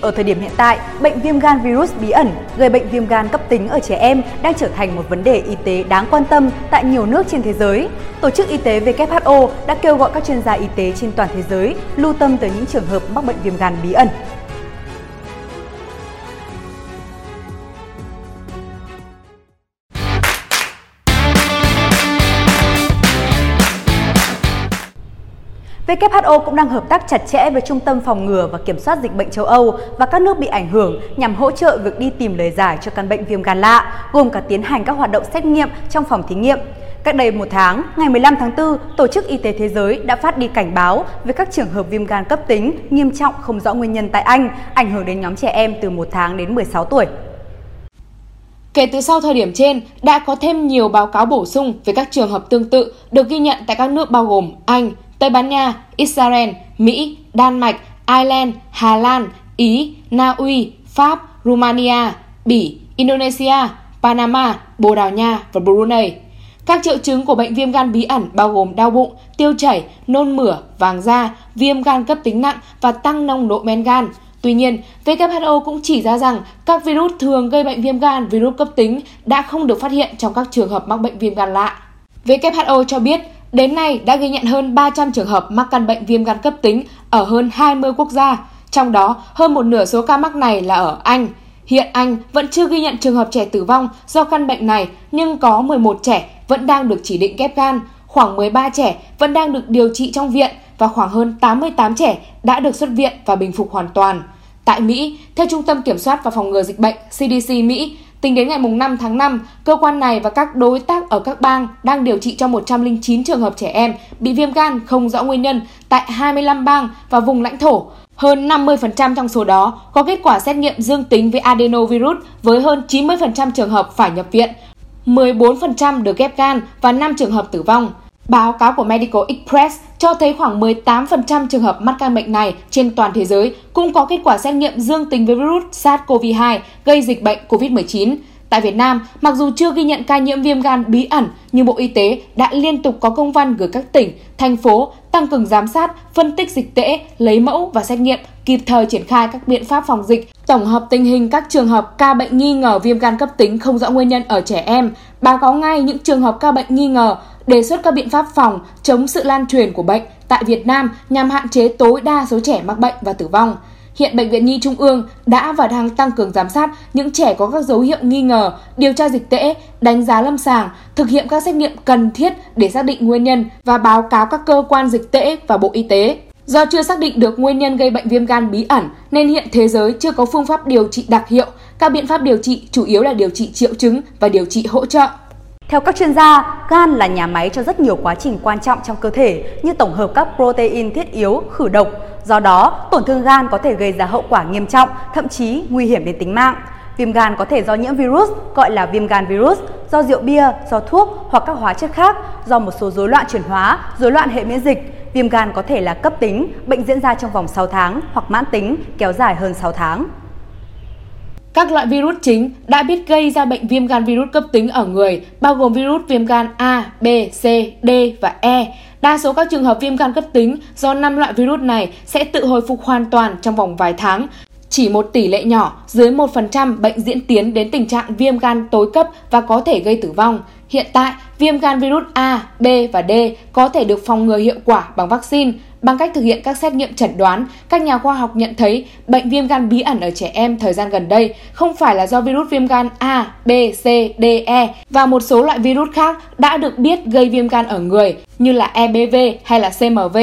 Ở thời điểm hiện tại, bệnh viêm gan virus bí ẩn gây bệnh viêm gan cấp tính ở trẻ em đang trở thành một vấn đề y tế đáng quan tâm tại nhiều nước trên thế giới. Tổ chức Y tế WHO đã kêu gọi các chuyên gia y tế trên toàn thế giới lưu tâm tới những trường hợp mắc bệnh viêm gan bí ẩn. WHO cũng đang hợp tác chặt chẽ với Trung tâm Phòng ngừa và Kiểm soát Dịch bệnh châu Âu và các nước bị ảnh hưởng nhằm hỗ trợ việc đi tìm lời giải cho căn bệnh viêm gan lạ, gồm cả tiến hành các hoạt động xét nghiệm trong phòng thí nghiệm. Cách đây một tháng, ngày 15 tháng 4, Tổ chức Y tế Thế giới đã phát đi cảnh báo về các trường hợp viêm gan cấp tính nghiêm trọng không rõ nguyên nhân tại Anh, ảnh hưởng đến nhóm trẻ em từ 1 tháng đến 16 tuổi. Kể từ sau thời điểm trên, đã có thêm nhiều báo cáo bổ sung về các trường hợp tương tự được ghi nhận tại các nước bao gồm Anh, Tây Ban Nha, Israel, Mỹ, Đan Mạch, Ireland, Hà Lan, Ý, Na Uy, Pháp, Romania, Bỉ, Indonesia, Panama, Bồ Đào Nha và Brunei. Các triệu chứng của bệnh viêm gan bí ẩn bao gồm đau bụng, tiêu chảy, nôn mửa, vàng da, viêm gan cấp tính nặng và tăng nồng độ men gan. Tuy nhiên, WHO cũng chỉ ra rằng các virus thường gây bệnh viêm gan virus cấp tính đã không được phát hiện trong các trường hợp mắc bệnh viêm gan lạ. WHO cho biết Đến nay đã ghi nhận hơn 300 trường hợp mắc căn bệnh viêm gan cấp tính ở hơn 20 quốc gia, trong đó hơn một nửa số ca mắc này là ở Anh. Hiện Anh vẫn chưa ghi nhận trường hợp trẻ tử vong do căn bệnh này, nhưng có 11 trẻ vẫn đang được chỉ định ghép gan, khoảng 13 trẻ vẫn đang được điều trị trong viện và khoảng hơn 88 trẻ đã được xuất viện và bình phục hoàn toàn. Tại Mỹ, theo Trung tâm Kiểm soát và Phòng ngừa Dịch bệnh CDC Mỹ, Tính đến ngày 5 tháng 5, cơ quan này và các đối tác ở các bang đang điều trị cho 109 trường hợp trẻ em bị viêm gan không rõ nguyên nhân tại 25 bang và vùng lãnh thổ. Hơn 50% trong số đó có kết quả xét nghiệm dương tính với adenovirus với hơn 90% trường hợp phải nhập viện, 14% được ghép gan và 5 trường hợp tử vong. Báo cáo của Medical Express cho thấy khoảng 18% trường hợp mắc căn bệnh này trên toàn thế giới cũng có kết quả xét nghiệm dương tính với virus SARS-CoV-2 gây dịch bệnh COVID-19. Tại Việt Nam, mặc dù chưa ghi nhận ca nhiễm viêm gan bí ẩn, nhưng Bộ Y tế đã liên tục có công văn gửi các tỉnh, thành phố tăng cường giám sát, phân tích dịch tễ, lấy mẫu và xét nghiệm, kịp thời triển khai các biện pháp phòng dịch, tổng hợp tình hình các trường hợp ca bệnh nghi ngờ viêm gan cấp tính không rõ nguyên nhân ở trẻ em, báo cáo ngay những trường hợp ca bệnh nghi ngờ, đề xuất các biện pháp phòng chống sự lan truyền của bệnh tại Việt Nam nhằm hạn chế tối đa số trẻ mắc bệnh và tử vong. Hiện Bệnh viện Nhi Trung ương đã và đang tăng cường giám sát những trẻ có các dấu hiệu nghi ngờ, điều tra dịch tễ, đánh giá lâm sàng, thực hiện các xét nghiệm cần thiết để xác định nguyên nhân và báo cáo các cơ quan dịch tễ và Bộ Y tế. Do chưa xác định được nguyên nhân gây bệnh viêm gan bí ẩn nên hiện thế giới chưa có phương pháp điều trị đặc hiệu. Các biện pháp điều trị chủ yếu là điều trị triệu chứng và điều trị hỗ trợ. Theo các chuyên gia, gan là nhà máy cho rất nhiều quá trình quan trọng trong cơ thể như tổng hợp các protein thiết yếu, khử độc. Do đó, tổn thương gan có thể gây ra hậu quả nghiêm trọng, thậm chí nguy hiểm đến tính mạng. Viêm gan có thể do nhiễm virus, gọi là viêm gan virus, do rượu bia, do thuốc hoặc các hóa chất khác, do một số rối loạn chuyển hóa, rối loạn hệ miễn dịch. Viêm gan có thể là cấp tính, bệnh diễn ra trong vòng 6 tháng hoặc mãn tính, kéo dài hơn 6 tháng. Các loại virus chính đã biết gây ra bệnh viêm gan virus cấp tính ở người, bao gồm virus viêm gan A, B, C, D và E. Đa số các trường hợp viêm gan cấp tính do 5 loại virus này sẽ tự hồi phục hoàn toàn trong vòng vài tháng. Chỉ một tỷ lệ nhỏ, dưới 1% bệnh diễn tiến đến tình trạng viêm gan tối cấp và có thể gây tử vong. Hiện tại, viêm gan virus A, B và D có thể được phòng ngừa hiệu quả bằng vaccine. Bằng cách thực hiện các xét nghiệm chẩn đoán, các nhà khoa học nhận thấy bệnh viêm gan bí ẩn ở trẻ em thời gian gần đây không phải là do virus viêm gan A, B, C, D, E và một số loại virus khác đã được biết gây viêm gan ở người như là EBV hay là CMV.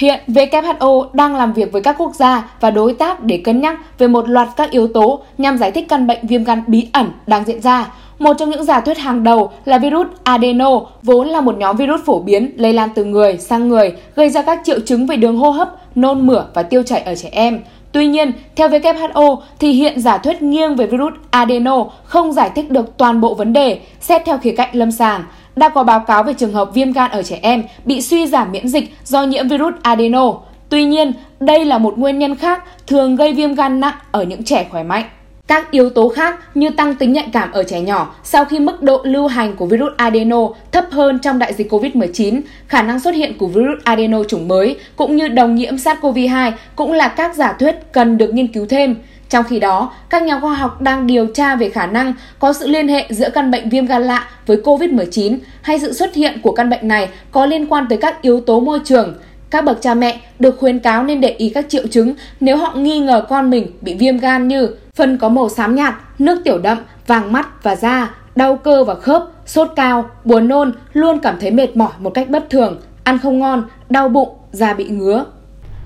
Hiện WHO đang làm việc với các quốc gia và đối tác để cân nhắc về một loạt các yếu tố nhằm giải thích căn bệnh viêm gan bí ẩn đang diễn ra. Một trong những giả thuyết hàng đầu là virus adeno, vốn là một nhóm virus phổ biến lây lan từ người sang người, gây ra các triệu chứng về đường hô hấp, nôn mửa và tiêu chảy ở trẻ em. Tuy nhiên, theo WHO thì hiện giả thuyết nghiêng về virus adeno không giải thích được toàn bộ vấn đề, xét theo khía cạnh lâm sàng. Đã có báo cáo về trường hợp viêm gan ở trẻ em bị suy giảm miễn dịch do nhiễm virus adeno. Tuy nhiên, đây là một nguyên nhân khác thường gây viêm gan nặng ở những trẻ khỏe mạnh. Các yếu tố khác như tăng tính nhạy cảm ở trẻ nhỏ sau khi mức độ lưu hành của virus adeno thấp hơn trong đại dịch COVID-19, khả năng xuất hiện của virus adeno chủng mới cũng như đồng nhiễm SARS-CoV-2 cũng là các giả thuyết cần được nghiên cứu thêm. Trong khi đó, các nhà khoa học đang điều tra về khả năng có sự liên hệ giữa căn bệnh viêm gan lạ với COVID-19 hay sự xuất hiện của căn bệnh này có liên quan tới các yếu tố môi trường. Các bậc cha mẹ được khuyến cáo nên để ý các triệu chứng nếu họ nghi ngờ con mình bị viêm gan như phân có màu xám nhạt, nước tiểu đậm, vàng mắt và da, đau cơ và khớp, sốt cao, buồn nôn, luôn cảm thấy mệt mỏi một cách bất thường, ăn không ngon, đau bụng, da bị ngứa.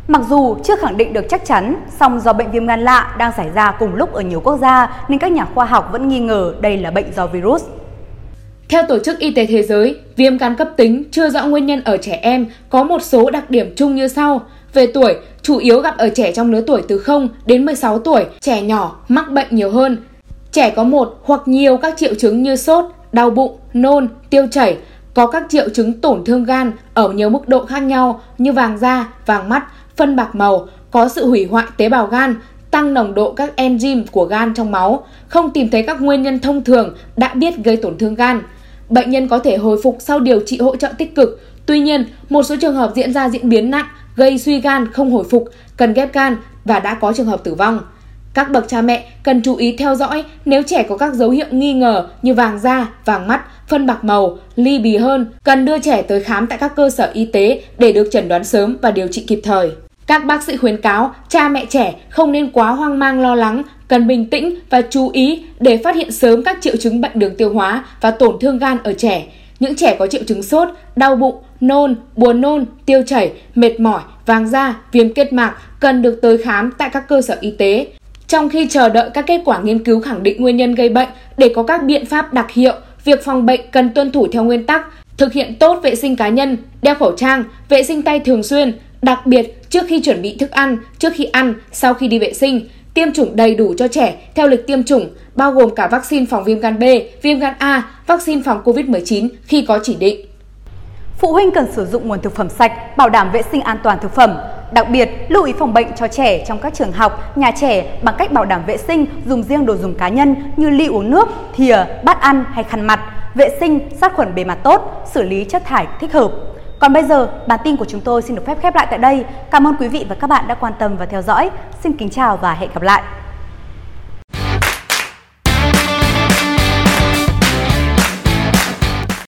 Mặc dù chưa khẳng định được chắc chắn, song do bệnh viêm gan lạ đang xảy ra cùng lúc ở nhiều quốc gia nên các nhà khoa học vẫn nghi ngờ đây là bệnh do virus. Theo Tổ chức Y tế Thế giới, viêm gan cấp tính chưa rõ nguyên nhân ở trẻ em có một số đặc điểm chung như sau. Về tuổi, chủ yếu gặp ở trẻ trong lứa tuổi từ 0 đến 16 tuổi, trẻ nhỏ mắc bệnh nhiều hơn. Trẻ có một hoặc nhiều các triệu chứng như sốt, đau bụng, nôn, tiêu chảy, có các triệu chứng tổn thương gan ở nhiều mức độ khác nhau như vàng da, vàng mắt, phân bạc màu, có sự hủy hoại tế bào gan, tăng nồng độ các enzyme của gan trong máu, không tìm thấy các nguyên nhân thông thường đã biết gây tổn thương gan. Bệnh nhân có thể hồi phục sau điều trị hỗ trợ tích cực. Tuy nhiên, một số trường hợp diễn ra diễn biến nặng, gây suy gan không hồi phục, cần ghép gan và đã có trường hợp tử vong. Các bậc cha mẹ cần chú ý theo dõi nếu trẻ có các dấu hiệu nghi ngờ như vàng da, vàng mắt, phân bạc màu, ly bì hơn, cần đưa trẻ tới khám tại các cơ sở y tế để được chẩn đoán sớm và điều trị kịp thời. Các bác sĩ khuyến cáo cha mẹ trẻ không nên quá hoang mang lo lắng, cần bình tĩnh và chú ý để phát hiện sớm các triệu chứng bệnh đường tiêu hóa và tổn thương gan ở trẻ. Những trẻ có triệu chứng sốt, đau bụng, nôn, buồn nôn, tiêu chảy, mệt mỏi, vàng da, viêm kết mạc cần được tới khám tại các cơ sở y tế. Trong khi chờ đợi các kết quả nghiên cứu khẳng định nguyên nhân gây bệnh để có các biện pháp đặc hiệu, việc phòng bệnh cần tuân thủ theo nguyên tắc thực hiện tốt vệ sinh cá nhân, đeo khẩu trang, vệ sinh tay thường xuyên, đặc biệt trước khi chuẩn bị thức ăn, trước khi ăn, sau khi đi vệ sinh, tiêm chủng đầy đủ cho trẻ theo lịch tiêm chủng, bao gồm cả vaccine phòng viêm gan B, viêm gan A, vaccine phòng COVID-19 khi có chỉ định. Phụ huynh cần sử dụng nguồn thực phẩm sạch, bảo đảm vệ sinh an toàn thực phẩm. Đặc biệt, lưu ý phòng bệnh cho trẻ trong các trường học, nhà trẻ bằng cách bảo đảm vệ sinh, dùng riêng đồ dùng cá nhân như ly uống nước, thìa, bát ăn hay khăn mặt, vệ sinh, sát khuẩn bề mặt tốt, xử lý chất thải thích hợp. Còn bây giờ, bản tin của chúng tôi xin được phép khép lại tại đây. Cảm ơn quý vị và các bạn đã quan tâm và theo dõi. Xin kính chào và hẹn gặp lại.